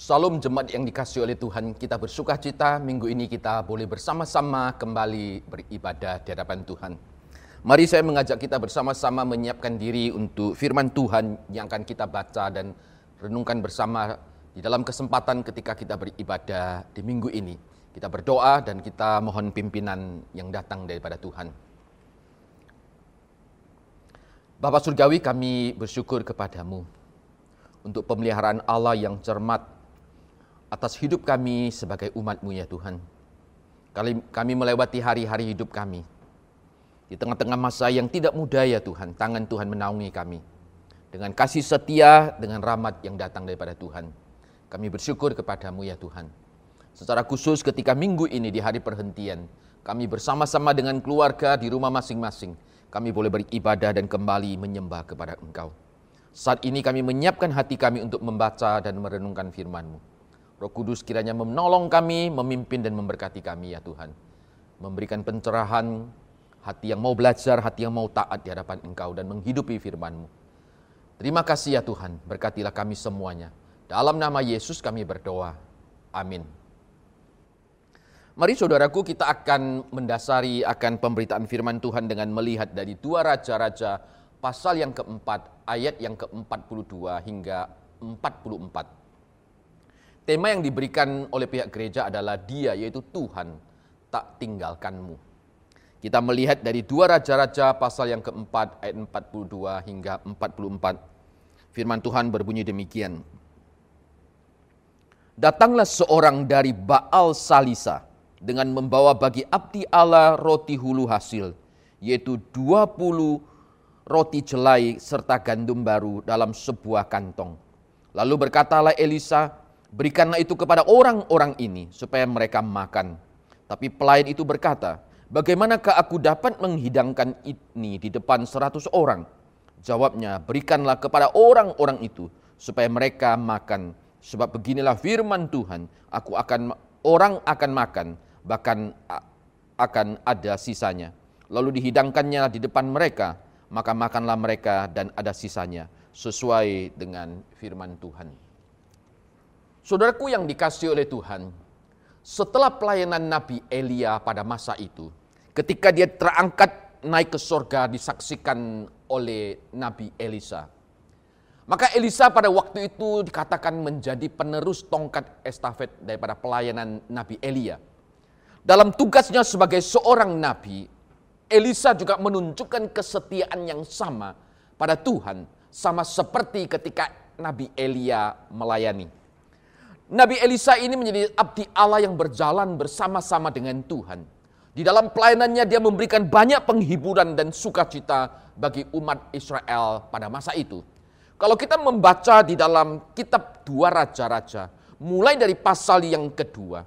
Salam jemaat yang dikasih oleh Tuhan, kita bersuka cita minggu ini kita boleh bersama-sama kembali beribadah di hadapan Tuhan. Mari saya mengajak kita bersama-sama menyiapkan diri untuk firman Tuhan yang akan kita baca dan renungkan bersama di dalam kesempatan ketika kita beribadah di minggu ini. Kita berdoa dan kita mohon pimpinan yang datang daripada Tuhan. Bapak Surgawi kami bersyukur kepadamu untuk pemeliharaan Allah yang cermat atas hidup kami sebagai umat-Mu ya Tuhan. Kami melewati hari-hari hidup kami. Di tengah-tengah masa yang tidak mudah ya Tuhan, tangan Tuhan menaungi kami. Dengan kasih setia, dengan rahmat yang datang daripada Tuhan. Kami bersyukur kepadamu ya Tuhan. Secara khusus ketika minggu ini di hari perhentian, kami bersama-sama dengan keluarga di rumah masing-masing, kami boleh beribadah dan kembali menyembah kepada Engkau. Saat ini kami menyiapkan hati kami untuk membaca dan merenungkan firman-Mu. Roh Kudus kiranya menolong kami, memimpin dan memberkati kami ya Tuhan. Memberikan pencerahan, hati yang mau belajar, hati yang mau taat di hadapan Engkau dan menghidupi firman-Mu. Terima kasih ya Tuhan, berkatilah kami semuanya. Dalam nama Yesus kami berdoa. Amin. Mari saudaraku kita akan mendasari akan pemberitaan firman Tuhan dengan melihat dari dua raja-raja pasal yang keempat, ayat yang ke-42 hingga 44. Tema yang diberikan oleh pihak gereja adalah dia, yaitu Tuhan, tak tinggalkanmu. Kita melihat dari dua raja-raja pasal yang keempat, ayat 42 hingga 44. Firman Tuhan berbunyi demikian. Datanglah seorang dari Baal Salisa dengan membawa bagi abdi Allah roti hulu hasil, yaitu 20 roti jelai serta gandum baru dalam sebuah kantong. Lalu berkatalah Elisa, Berikanlah itu kepada orang-orang ini supaya mereka makan. Tapi pelayan itu berkata, bagaimanakah aku dapat menghidangkan ini di depan seratus orang? Jawabnya, berikanlah kepada orang-orang itu supaya mereka makan. Sebab beginilah firman Tuhan, aku akan orang akan makan, bahkan akan ada sisanya. Lalu dihidangkannya di depan mereka, maka makanlah mereka dan ada sisanya sesuai dengan firman Tuhan. Saudaraku yang dikasih oleh Tuhan, setelah pelayanan Nabi Elia pada masa itu, ketika dia terangkat naik ke surga disaksikan oleh Nabi Elisa. Maka Elisa pada waktu itu dikatakan menjadi penerus tongkat estafet daripada pelayanan Nabi Elia. Dalam tugasnya sebagai seorang nabi, Elisa juga menunjukkan kesetiaan yang sama pada Tuhan, sama seperti ketika Nabi Elia melayani. Nabi Elisa ini menjadi abdi Allah yang berjalan bersama-sama dengan Tuhan. Di dalam pelayanannya dia memberikan banyak penghiburan dan sukacita bagi umat Israel pada masa itu. Kalau kita membaca di dalam kitab dua raja-raja, mulai dari pasal yang kedua,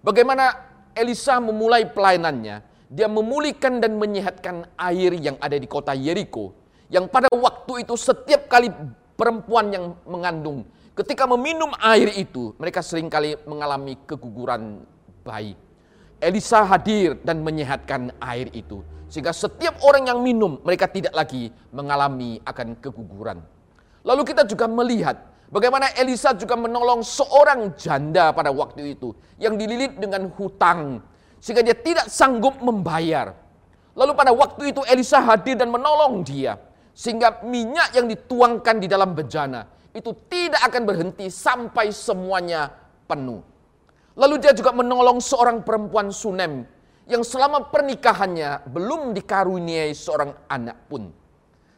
bagaimana Elisa memulai pelayanannya, dia memulihkan dan menyehatkan air yang ada di kota Yeriko, yang pada waktu itu setiap kali perempuan yang mengandung Ketika meminum air itu, mereka sering kali mengalami keguguran bayi. Elisa hadir dan menyehatkan air itu. Sehingga setiap orang yang minum, mereka tidak lagi mengalami akan keguguran. Lalu kita juga melihat bagaimana Elisa juga menolong seorang janda pada waktu itu. Yang dililit dengan hutang. Sehingga dia tidak sanggup membayar. Lalu pada waktu itu Elisa hadir dan menolong dia. Sehingga minyak yang dituangkan di dalam bejana itu tidak akan berhenti sampai semuanya penuh. Lalu dia juga menolong seorang perempuan Sunem yang selama pernikahannya belum dikaruniai seorang anak pun.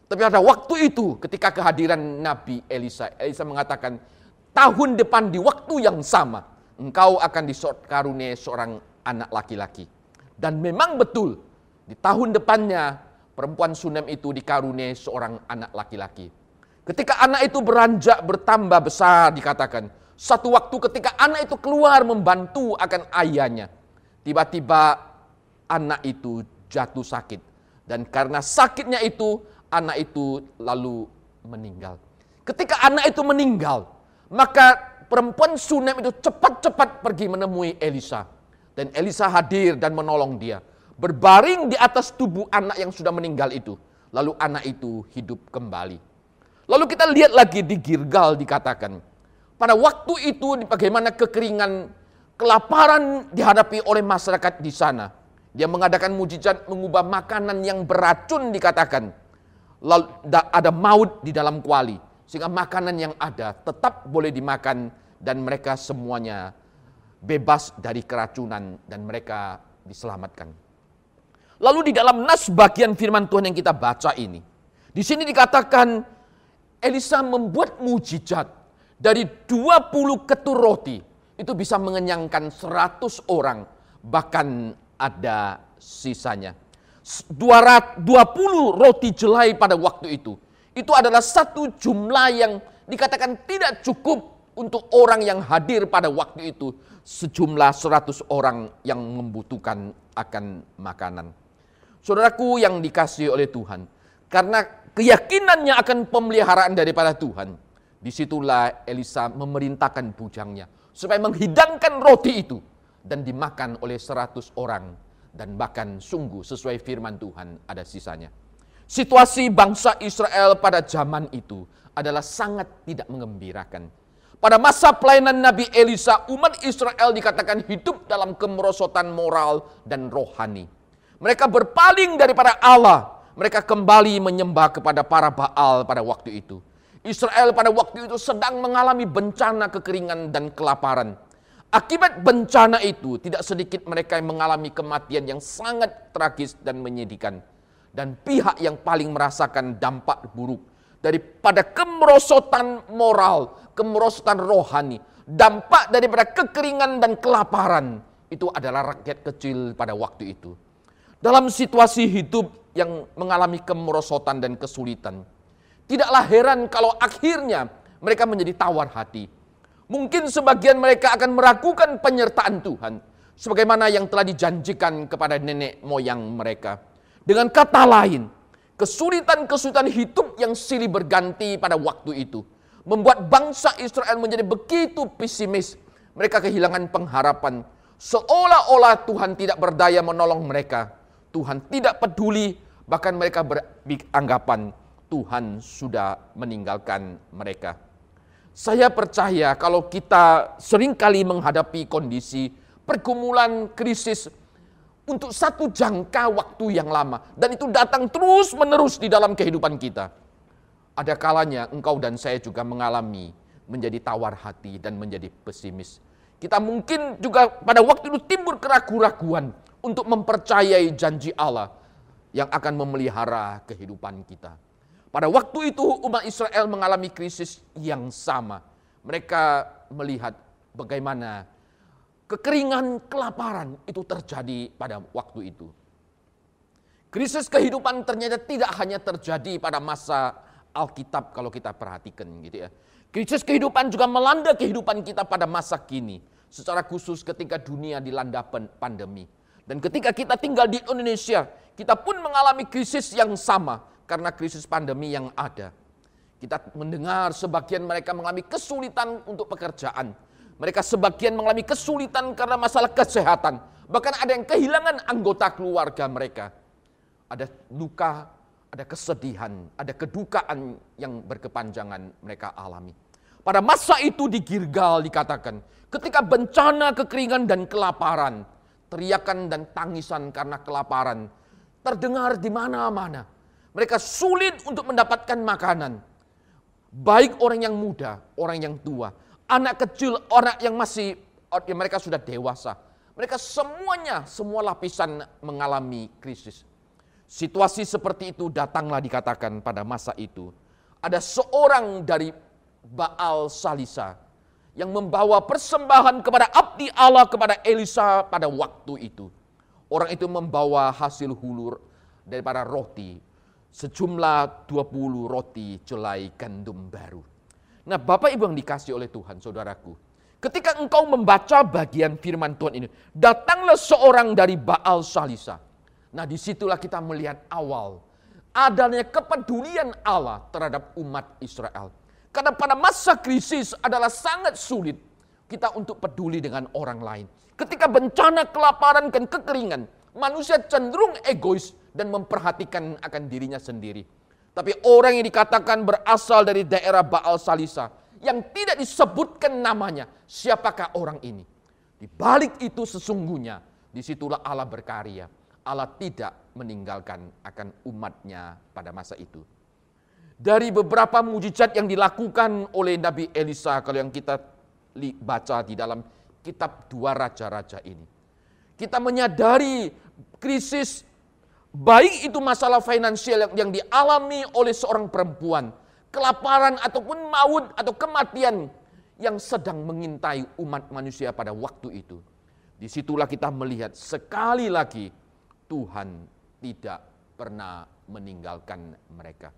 Tapi pada waktu itu ketika kehadiran Nabi Elisa, Elisa mengatakan, tahun depan di waktu yang sama, engkau akan dikaruniai seorang anak laki-laki. Dan memang betul, di tahun depannya perempuan Sunem itu dikaruniai seorang anak laki-laki. Ketika anak itu beranjak bertambah besar dikatakan. Satu waktu ketika anak itu keluar membantu akan ayahnya. Tiba-tiba anak itu jatuh sakit. Dan karena sakitnya itu anak itu lalu meninggal. Ketika anak itu meninggal. Maka perempuan Sunem itu cepat-cepat pergi menemui Elisa. Dan Elisa hadir dan menolong dia. Berbaring di atas tubuh anak yang sudah meninggal itu. Lalu anak itu hidup kembali. Lalu kita lihat lagi di Girgal dikatakan pada waktu itu bagaimana kekeringan, kelaparan dihadapi oleh masyarakat di sana. Dia mengadakan mujizat mengubah makanan yang beracun dikatakan. Lalu ada maut di dalam kuali. Sehingga makanan yang ada tetap boleh dimakan dan mereka semuanya bebas dari keracunan dan mereka diselamatkan. Lalu di dalam nas bagian firman Tuhan yang kita baca ini, di sini dikatakan Elisa membuat mujizat dari 20 ketur roti itu bisa mengenyangkan 100 orang bahkan ada sisanya. 20 roti jelai pada waktu itu. Itu adalah satu jumlah yang dikatakan tidak cukup untuk orang yang hadir pada waktu itu. Sejumlah 100 orang yang membutuhkan akan makanan. Saudaraku yang dikasih oleh Tuhan. Karena keyakinannya akan pemeliharaan daripada Tuhan. Di situlah Elisa memerintahkan bujangnya. Supaya menghidangkan roti itu. Dan dimakan oleh 100 orang dan bahkan sungguh sesuai firman Tuhan ada sisanya. Situasi bangsa Israel pada zaman itu adalah sangat tidak mengembirakan. Pada masa pelayanan Nabi Elisa, umat Israel dikatakan hidup dalam kemerosotan moral dan rohani. Mereka berpaling daripada Allah. Mereka kembali menyembah kepada para Baal pada waktu itu. Israel pada waktu itu sedang mengalami bencana kekeringan dan kelaparan. Akibat bencana itu, tidak sedikit mereka yang mengalami kematian yang sangat tragis dan menyedihkan. Dan pihak yang paling merasakan dampak buruk daripada kemerosotan moral, kemerosotan rohani, dampak daripada kekeringan dan kelaparan, itu adalah rakyat kecil pada waktu itu. Dalam situasi hidup yang mengalami kemerosotan dan kesulitan, tidaklah heran kalau akhirnya mereka menjadi tawar hati Mungkin sebagian mereka akan meragukan penyertaan Tuhan. Sebagaimana yang telah dijanjikan kepada nenek moyang mereka. Dengan kata lain, kesulitan-kesulitan hidup yang silih berganti pada waktu itu. Membuat bangsa Israel menjadi begitu pesimis. Mereka kehilangan pengharapan. Seolah-olah Tuhan tidak berdaya menolong mereka. Tuhan tidak peduli. Bahkan mereka beranggapan Tuhan sudah meninggalkan mereka. Saya percaya kalau kita sering kali menghadapi kondisi pergumulan krisis untuk satu jangka waktu yang lama. Dan itu datang terus menerus di dalam kehidupan kita. Ada kalanya engkau dan saya juga mengalami menjadi tawar hati dan menjadi pesimis. Kita mungkin juga pada waktu itu timbul keraguan-raguan untuk mempercayai janji Allah yang akan memelihara kehidupan kita. Pada waktu itu umat Israel mengalami krisis yang sama. Mereka melihat bagaimana kekeringan, kelaparan itu terjadi pada waktu itu. Krisis kehidupan ternyata tidak hanya terjadi pada masa Alkitab kalau kita perhatikan gitu ya. Krisis kehidupan juga melanda kehidupan kita pada masa kini. Secara khusus ketika dunia dilanda pandemi. Dan ketika kita tinggal di Indonesia, kita pun mengalami krisis yang sama karena krisis pandemi yang ada. Kita mendengar sebagian mereka mengalami kesulitan untuk pekerjaan. Mereka sebagian mengalami kesulitan karena masalah kesehatan. Bahkan ada yang kehilangan anggota keluarga mereka. Ada luka, ada kesedihan, ada kedukaan yang berkepanjangan mereka alami. Pada masa itu di Girgal dikatakan, ketika bencana kekeringan dan kelaparan, teriakan dan tangisan karena kelaparan terdengar di mana-mana. Mereka sulit untuk mendapatkan makanan. Baik orang yang muda, orang yang tua, anak kecil, orang yang masih yang mereka sudah dewasa. Mereka semuanya, semua lapisan mengalami krisis. Situasi seperti itu datanglah dikatakan pada masa itu. Ada seorang dari Baal Salisa yang membawa persembahan kepada abdi Allah kepada Elisa pada waktu itu. Orang itu membawa hasil hulur daripada roti sejumlah 20 roti jelai gandum baru. Nah Bapak Ibu yang dikasih oleh Tuhan saudaraku. Ketika engkau membaca bagian firman Tuhan ini. Datanglah seorang dari Baal Salisa. Nah di situlah kita melihat awal. Adanya kepedulian Allah terhadap umat Israel. Karena pada masa krisis adalah sangat sulit kita untuk peduli dengan orang lain. Ketika bencana kelaparan dan kekeringan, manusia cenderung egois dan memperhatikan akan dirinya sendiri. Tapi orang yang dikatakan berasal dari daerah Baal Salisa, yang tidak disebutkan namanya. Siapakah orang ini? Di balik itu sesungguhnya di situlah Allah berkarya. Allah tidak meninggalkan akan umatnya pada masa itu. Dari beberapa mujizat yang dilakukan oleh Nabi Elisa kalau yang kita baca di dalam kitab dua raja-raja ini. Kita menyadari krisis baik itu masalah finansial yang, yang dialami oleh seorang perempuan, kelaparan ataupun maut atau kematian yang sedang mengintai umat manusia pada waktu itu. Di situlah kita melihat sekali lagi Tuhan tidak pernah meninggalkan mereka.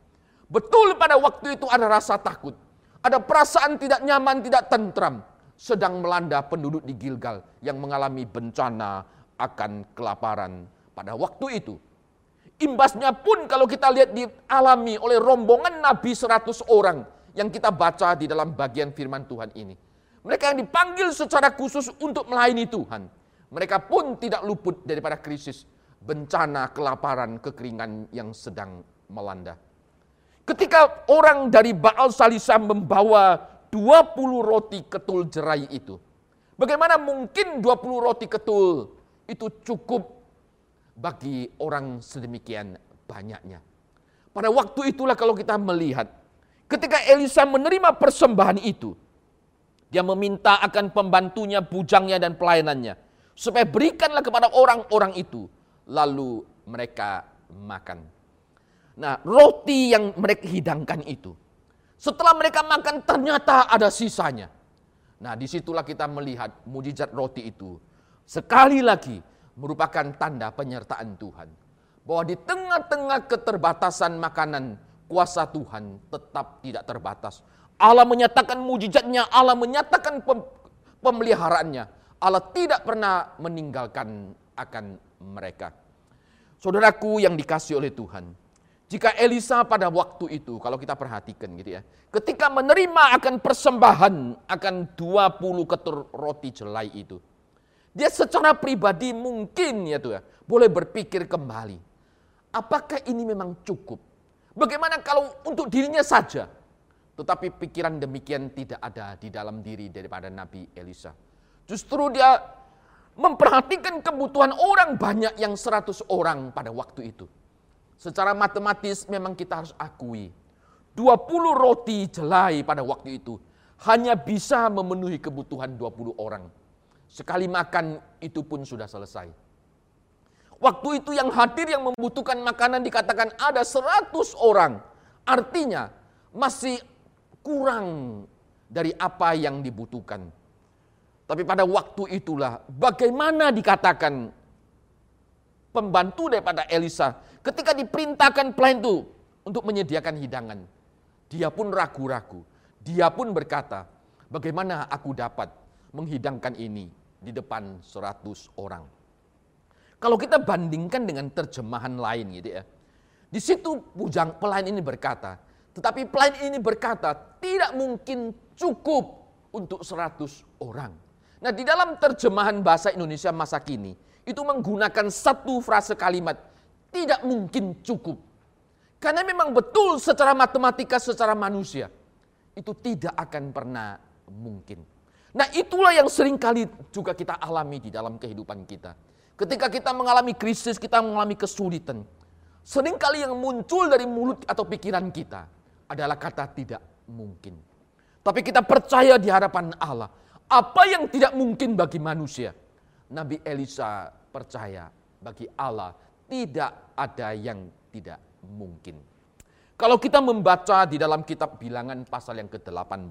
Betul pada waktu itu ada rasa takut. Ada perasaan tidak nyaman, tidak tentram. Sedang melanda penduduk di Gilgal yang mengalami bencana akan kelaparan pada waktu itu. Imbasnya pun kalau kita lihat dialami oleh rombongan Nabi 100 orang yang kita baca di dalam bagian firman Tuhan ini. Mereka yang dipanggil secara khusus untuk melayani Tuhan. Mereka pun tidak luput daripada krisis, bencana, kelaparan, kekeringan yang sedang melanda. Ketika orang dari Baal Salisa membawa 20 roti ketul jerai itu. Bagaimana mungkin 20 roti ketul itu cukup bagi orang sedemikian banyaknya. Pada waktu itulah kalau kita melihat Ketika Elisa menerima persembahan itu, dia meminta akan pembantunya, bujangnya, dan pelayanannya. Supaya berikanlah kepada orang-orang itu. Lalu mereka makan. Nah roti yang mereka hidangkan itu. Setelah mereka makan ternyata ada sisanya. Nah di situlah kita melihat mujizat roti itu. Sekali lagi merupakan tanda penyertaan Tuhan. Bahwa di tengah-tengah keterbatasan makanan kuasa Tuhan tetap tidak terbatas. Allah menyatakan mujizatnya, Allah menyatakan pemeliharaannya. Allah tidak pernah meninggalkan akan mereka. Saudaraku yang dikasih oleh Tuhan, jika Elisa pada waktu itu, kalau kita perhatikan gitu ya, ketika menerima akan persembahan akan 20 ketur roti jelai itu, dia secara pribadi mungkin ya tuh ya, boleh berpikir kembali, apakah ini memang cukup? Bagaimana kalau untuk dirinya saja? Tetapi pikiran demikian tidak ada di dalam diri daripada Nabi Elisa. Justru dia memperhatikan kebutuhan orang banyak yang seratus orang pada waktu itu. Secara matematis memang kita harus akui. 20 roti jelai pada waktu itu hanya bisa memenuhi kebutuhan 20 orang. Sekali makan itu pun sudah selesai. Waktu itu yang hadir yang membutuhkan makanan dikatakan ada 100 orang. Artinya masih kurang dari apa yang dibutuhkan. Tapi pada waktu itulah bagaimana dikatakan pembantu daripada Elisa ketika diperintahkan pelayan itu untuk menyediakan hidangan. Dia pun ragu-ragu. Dia pun berkata, bagaimana aku dapat menghidangkan ini di depan 100 orang. Kalau kita bandingkan dengan terjemahan lain gitu ya. Di situ bujang pelayan ini berkata, tetapi pelayan ini berkata tidak mungkin cukup untuk 100 orang. Nah di dalam terjemahan bahasa Indonesia masa kini, itu menggunakan satu frase kalimat, tidak mungkin cukup. Karena memang betul secara matematika, secara manusia, itu tidak akan pernah mungkin. Nah itulah yang sering kali juga kita alami di dalam kehidupan kita Ketika kita mengalami krisis, kita mengalami kesulitan. Seringkali yang muncul dari mulut atau pikiran kita adalah kata tidak mungkin. Tapi kita percaya di hadapan Allah. Apa yang tidak mungkin bagi manusia. Nabi Elisa percaya bagi Allah tidak ada yang tidak mungkin. Kalau kita membaca di dalam kitab bilangan pasal yang ke-18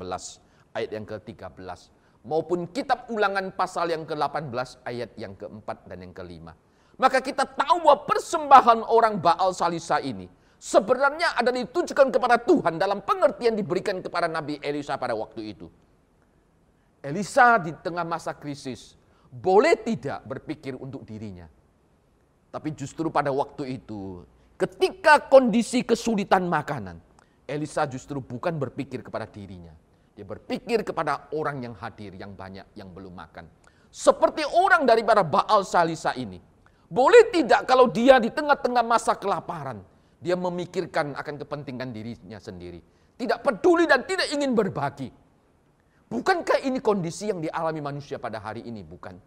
ayat yang ke-13 maupun kitab ulangan pasal yang ke-18 ayat yang keempat dan yang kelima. Maka kita tahu bahwa persembahan orang Baal Salisa ini sebenarnya ada ditujukan kepada Tuhan dalam pengertian diberikan kepada Nabi Elisa pada waktu itu. Elisa di tengah masa krisis boleh tidak berpikir untuk dirinya. Tapi justru pada waktu itu ketika kondisi kesulitan makanan, Elisa justru bukan berpikir kepada dirinya dia berpikir kepada orang yang hadir, yang banyak, yang belum makan. Seperti orang daripada Baal Salisa ini. Boleh tidak kalau dia di tengah-tengah masa kelaparan, dia memikirkan akan kepentingan dirinya sendiri. Tidak peduli dan tidak ingin berbagi. Bukankah ini kondisi yang dialami manusia pada hari ini? Bukan.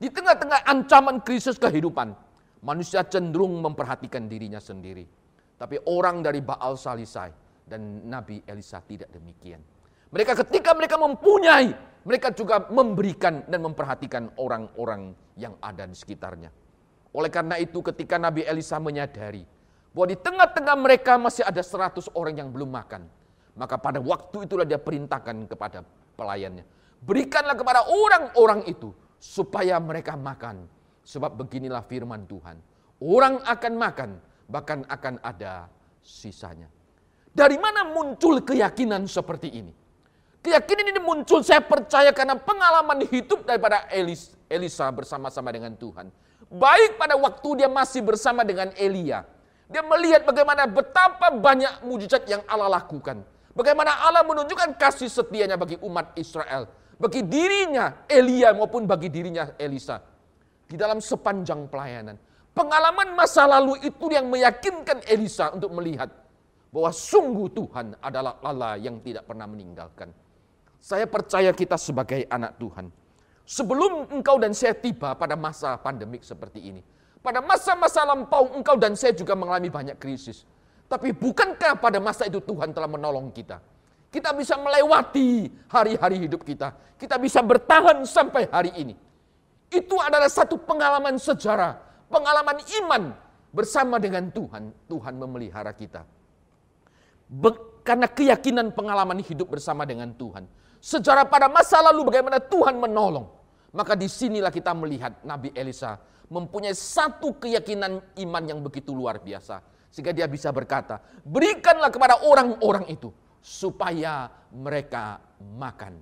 Di tengah-tengah ancaman krisis kehidupan, manusia cenderung memperhatikan dirinya sendiri. Tapi orang dari Baal Salisai dan Nabi Elisa tidak demikian. Mereka ketika mereka mempunyai, mereka juga memberikan dan memperhatikan orang-orang yang ada di sekitarnya. Oleh karena itu ketika Nabi Elisa menyadari bahwa di tengah-tengah mereka masih ada 100 orang yang belum makan. Maka pada waktu itulah dia perintahkan kepada pelayannya. Berikanlah kepada orang-orang itu supaya mereka makan. Sebab beginilah firman Tuhan. Orang akan makan, bahkan akan ada sisanya. Dari mana muncul keyakinan seperti ini? Keyakinan ini muncul saya percaya karena pengalaman hidup daripada Elisa bersama-sama dengan Tuhan. Baik pada waktu dia masih bersama dengan Elia. Dia melihat bagaimana betapa banyak mujizat yang Allah lakukan. Bagaimana Allah menunjukkan kasih setianya bagi umat Israel. Bagi dirinya Elia maupun bagi dirinya Elisa. Di dalam sepanjang pelayanan. Pengalaman masa lalu itu yang meyakinkan Elisa untuk melihat bahwa sungguh Tuhan adalah Allah yang tidak pernah meninggalkan. Saya percaya kita sebagai anak Tuhan Sebelum engkau dan saya tiba pada masa pandemik seperti ini. Pada masa-masa lampau engkau dan saya juga mengalami banyak krisis. Tapi bukankah pada masa itu Tuhan telah menolong kita? Kita bisa melewati hari-hari hidup kita. Kita bisa bertahan sampai hari ini. Itu adalah satu pengalaman sejarah, pengalaman iman bersama dengan Tuhan. Tuhan memelihara kita. Be karena keyakinan pengalaman hidup bersama dengan Tuhan Sejarah pada masa lalu bagaimana Tuhan menolong. Maka di sinilah kita melihat Nabi Elisa mempunyai satu keyakinan iman yang begitu luar biasa. Sehingga dia bisa berkata, berikanlah kepada orang-orang itu supaya mereka makan.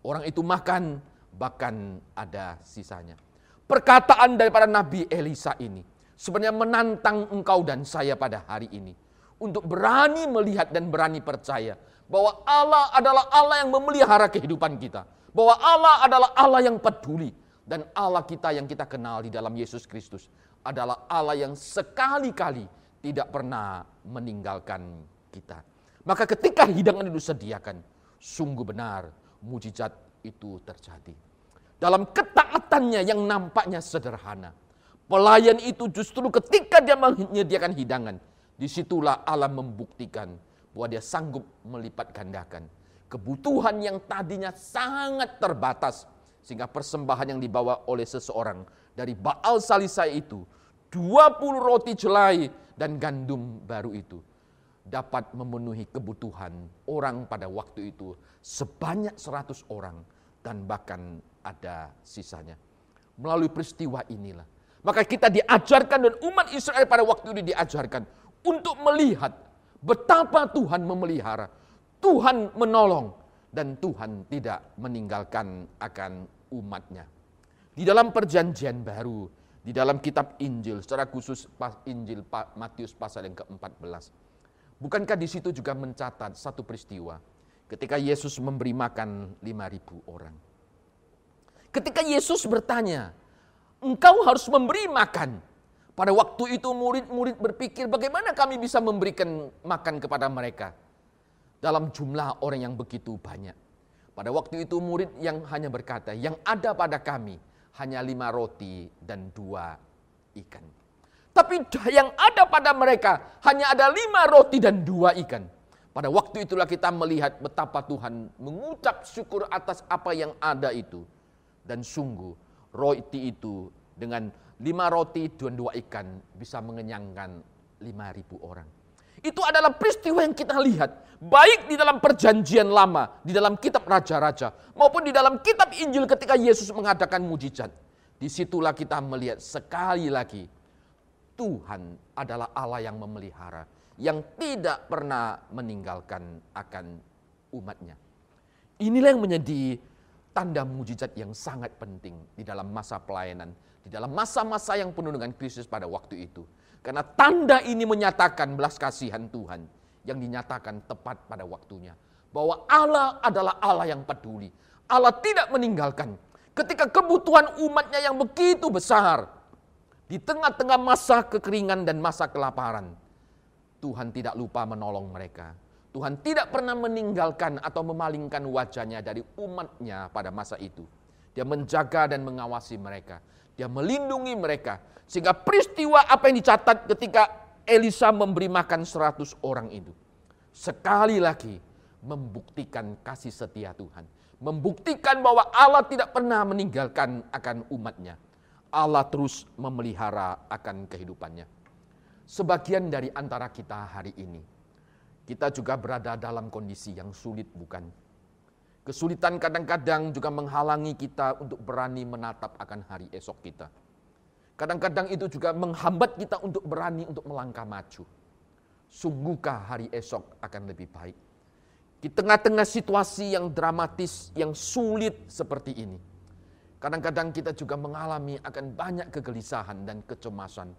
Orang itu makan bahkan ada sisanya. Perkataan daripada Nabi Elisa ini sebenarnya menantang engkau dan saya pada hari ini untuk berani melihat dan berani percaya bahwa Allah adalah Allah yang memelihara kehidupan kita. Bahwa Allah adalah Allah yang peduli. Dan Allah kita yang kita kenal di dalam Yesus Kristus adalah Allah yang sekali-kali tidak pernah meninggalkan kita. Maka ketika hidangan itu disediakan, sungguh benar mujizat itu terjadi. Dalam ketaatannya yang nampaknya sederhana. Pelayan itu justru ketika dia menyediakan hidangan, di situlah Allah membuktikan bahwa dia sanggup melipat gandakan kebutuhan yang tadinya sangat terbatas sehingga persembahan yang dibawa oleh seseorang dari Baal Salisai itu 20 roti jelai dan gandum baru itu dapat memenuhi kebutuhan orang pada waktu itu sebanyak 100 orang dan bahkan ada sisanya. Melalui peristiwa inilah. Maka kita diajarkan dan umat Israel pada waktu itu diajarkan untuk melihat Betapa Tuhan memelihara, Tuhan menolong, dan Tuhan tidak meninggalkan akan umatnya. Di dalam perjanjian baru, di dalam kitab Injil, secara khusus Injil Matius pasal yang ke-14. Bukankah di situ juga mencatat satu peristiwa ketika Yesus memberi makan 5000 orang. Ketika Yesus bertanya, engkau harus memberi makan pada waktu itu murid-murid berpikir bagaimana kami bisa memberikan makan kepada mereka. Dalam jumlah orang yang begitu banyak. Pada waktu itu murid yang hanya berkata, yang ada pada kami hanya lima roti dan dua ikan. Tapi yang ada pada mereka hanya ada lima roti dan dua ikan. Pada waktu itulah kita melihat betapa Tuhan mengucap syukur atas apa yang ada itu. Dan sungguh roti itu dengan lima roti dan dua ikan bisa mengenyangkan lima ribu orang. Itu adalah peristiwa yang kita lihat. Baik di dalam perjanjian lama, di dalam kitab Raja-Raja, maupun di dalam kitab Injil ketika Yesus mengadakan mujizat. Di situlah kita melihat sekali lagi Tuhan adalah Allah yang memelihara, yang tidak pernah meninggalkan akan umatnya. Inilah yang menjadi tanda mujizat yang sangat penting di dalam masa pelayanan di dalam masa-masa yang penuh dengan krisis pada waktu itu. Karena tanda ini menyatakan belas kasihan Tuhan yang dinyatakan tepat pada waktunya. Bahwa Allah adalah Allah yang peduli. Allah tidak meninggalkan. Ketika kebutuhan umatnya yang begitu besar. Di tengah-tengah masa kekeringan dan masa kelaparan. Tuhan tidak lupa menolong mereka. Tuhan tidak pernah meninggalkan atau memalingkan wajahnya dari umatnya pada masa itu. Dia menjaga dan mengawasi mereka. Dia melindungi mereka. Sehingga peristiwa apa yang dicatat ketika Elisa memberi makan seratus orang itu. Sekali lagi membuktikan kasih setia Tuhan. Membuktikan bahwa Allah tidak pernah meninggalkan akan umatnya. Allah terus memelihara akan kehidupannya. Sebagian dari antara kita hari ini, kita juga berada dalam kondisi yang sulit bukan? Kesulitan kadang-kadang juga menghalangi kita untuk berani menatap akan hari esok kita. Kadang-kadang itu juga menghambat kita untuk berani untuk melangkah maju. Sungguhkah hari esok akan lebih baik? Di tengah-tengah situasi yang dramatis, yang sulit seperti ini, Kadang-kadang kita juga mengalami akan banyak kegelisahan dan kecemasan.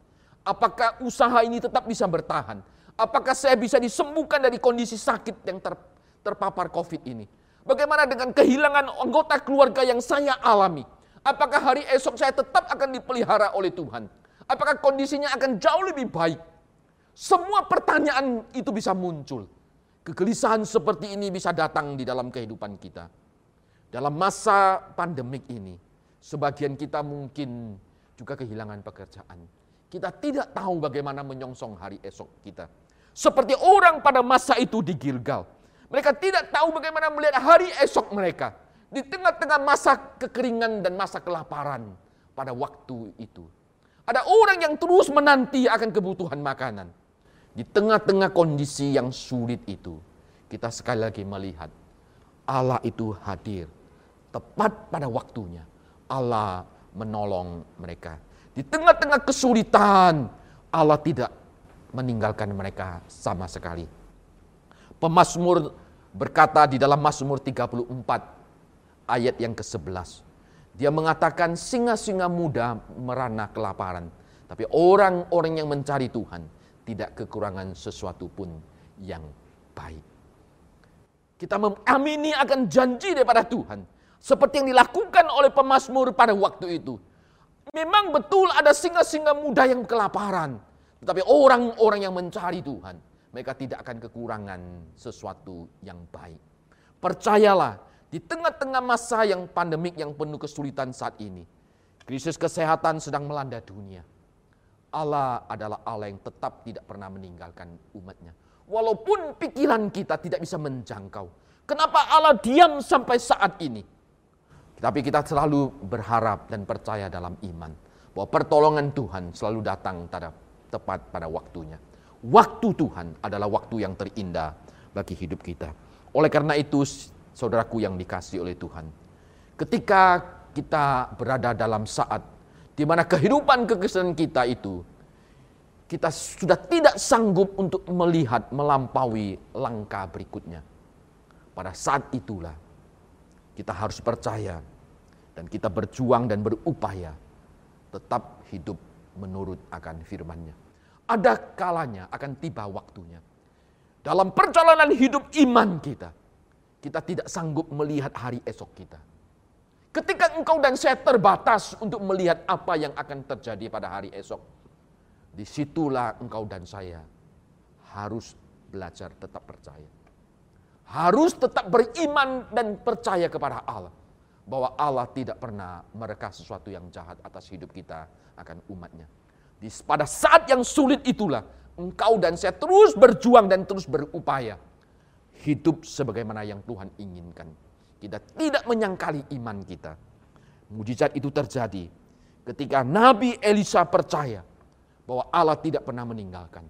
Apakah usaha ini tetap bisa bertahan? Apakah saya bisa disembuhkan dari kondisi sakit yang ter, terpapar COVID ini? Bagaimana dengan kehilangan anggota keluarga yang saya alami? Apakah hari esok saya tetap akan dipelihara oleh Tuhan? Apakah kondisinya akan jauh lebih baik? Semua pertanyaan itu bisa muncul. Kegelisahan seperti ini bisa datang di dalam kehidupan kita. Dalam masa pandemik ini, Sebagian kita mungkin juga kehilangan pekerjaan. Kita tidak tahu bagaimana menyongsong hari esok kita. Seperti orang pada masa itu di Gilgal. Mereka tidak tahu bagaimana melihat hari esok mereka. Di tengah-tengah masa kekeringan dan masa kelaparan pada waktu itu. Ada orang yang terus menanti akan kebutuhan makanan. Di tengah-tengah kondisi yang sulit itu, kita sekali lagi melihat Allah itu hadir tepat pada waktunya Allah menolong mereka. Di tengah-tengah kesulitan, Allah tidak meninggalkan mereka sama sekali. Pemasmur berkata di dalam Mazmur 34 ayat yang ke-11. Dia mengatakan singa-singa muda merana kelaparan. Tapi orang-orang yang mencari Tuhan tidak kekurangan sesuatu pun yang baik. Kita mengamini akan janji daripada Tuhan seperti yang dilakukan oleh pemazmur pada waktu itu. Memang betul ada singa-singa muda yang kelaparan. Tetapi orang-orang yang mencari Tuhan, mereka tidak akan kekurangan sesuatu yang baik. Percayalah, di tengah-tengah masa yang pandemik yang penuh kesulitan saat ini, krisis kesehatan sedang melanda dunia. Allah adalah Allah yang tetap tidak pernah meninggalkan umatnya. Walaupun pikiran kita tidak bisa menjangkau. Kenapa Allah diam sampai saat ini? Tapi kita selalu berharap dan percaya dalam iman bahwa pertolongan Tuhan selalu datang pada tepat pada waktunya. Waktu Tuhan adalah waktu yang terindah bagi hidup kita. Oleh karena itu, saudaraku yang dikasih oleh Tuhan, ketika kita berada dalam saat di mana kehidupan kekristenan kita itu kita sudah tidak sanggup untuk melihat melampaui langkah berikutnya. Pada saat itulah kita harus percaya dan kita berjuang dan berupaya tetap hidup menurut akan firman-Nya. Ada kalanya akan tiba waktunya. Dalam perjalanan hidup iman kita, kita tidak sanggup melihat hari esok kita. Ketika engkau dan saya terbatas untuk melihat apa yang akan terjadi pada hari esok, di situlah engkau dan saya harus belajar tetap percaya harus tetap beriman dan percaya kepada Allah. Bahwa Allah tidak pernah mereka sesuatu yang jahat atas hidup kita akan umatnya. Di, pada saat yang sulit itulah engkau dan saya terus berjuang dan terus berupaya. Hidup sebagaimana yang Tuhan inginkan. Kita tidak menyangkali iman kita. Mujizat itu terjadi ketika Nabi Elisa percaya bahwa Allah tidak pernah meninggalkan.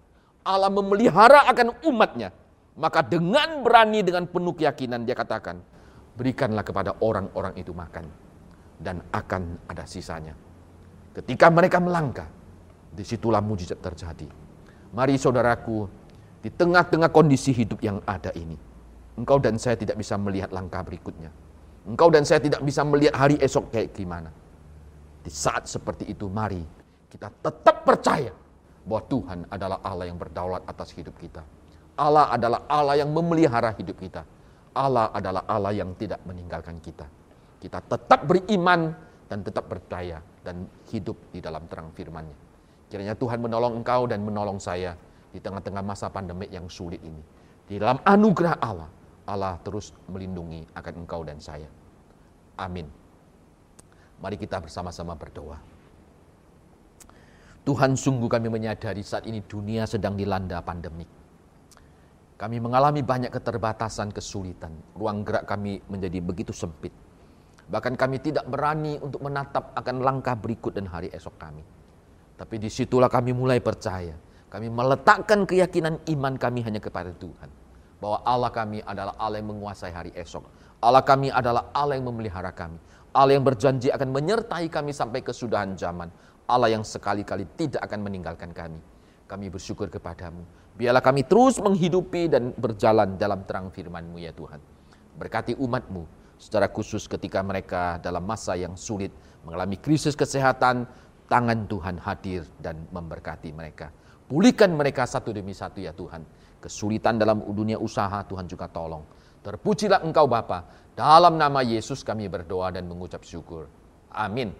Allah memelihara akan umatnya maka dengan berani dengan penuh keyakinan dia katakan, berikanlah kepada orang-orang itu makan dan akan ada sisanya. Ketika mereka melangkah, di situlah mujizat terjadi. Mari saudaraku, di tengah-tengah kondisi hidup yang ada ini, engkau dan saya tidak bisa melihat langkah berikutnya. Engkau dan saya tidak bisa melihat hari esok kayak gimana. Di saat seperti itu, mari kita tetap percaya bahwa Tuhan adalah Allah yang berdaulat atas hidup kita Allah adalah Allah yang memelihara hidup kita. Allah adalah Allah yang tidak meninggalkan kita. Kita tetap beriman dan tetap percaya dan hidup di dalam terang firman-Nya. Kiranya Tuhan menolong engkau dan menolong saya di tengah-tengah masa pandemik yang sulit ini. Di dalam anugerah Allah, Allah terus melindungi akan engkau dan saya. Amin. Mari kita bersama-sama berdoa. Tuhan sungguh kami menyadari saat ini dunia sedang dilanda pandemik. Kami mengalami banyak keterbatasan, kesulitan. Ruang gerak kami menjadi begitu sempit. Bahkan kami tidak berani untuk menatap akan langkah berikut dan hari esok kami. Tapi di situlah kami mulai percaya. Kami meletakkan keyakinan iman kami hanya kepada Tuhan bahwa Allah kami adalah Allah yang menguasai hari esok. Allah kami adalah Allah yang memelihara kami. Allah yang berjanji akan menyertai kami sampai kesudahan zaman. Allah yang sekali-kali tidak akan meninggalkan kami. Kami bersyukur kepadamu. Biarlah kami terus menghidupi dan berjalan dalam terang firman-Mu ya Tuhan. Berkati umat-Mu secara khusus ketika mereka dalam masa yang sulit mengalami krisis kesehatan, tangan Tuhan hadir dan memberkati mereka. Pulihkan mereka satu demi satu ya Tuhan kesulitan dalam dunia usaha Tuhan juga tolong. Terpujilah engkau Bapa. Dalam nama Yesus kami berdoa dan mengucap syukur. Amin.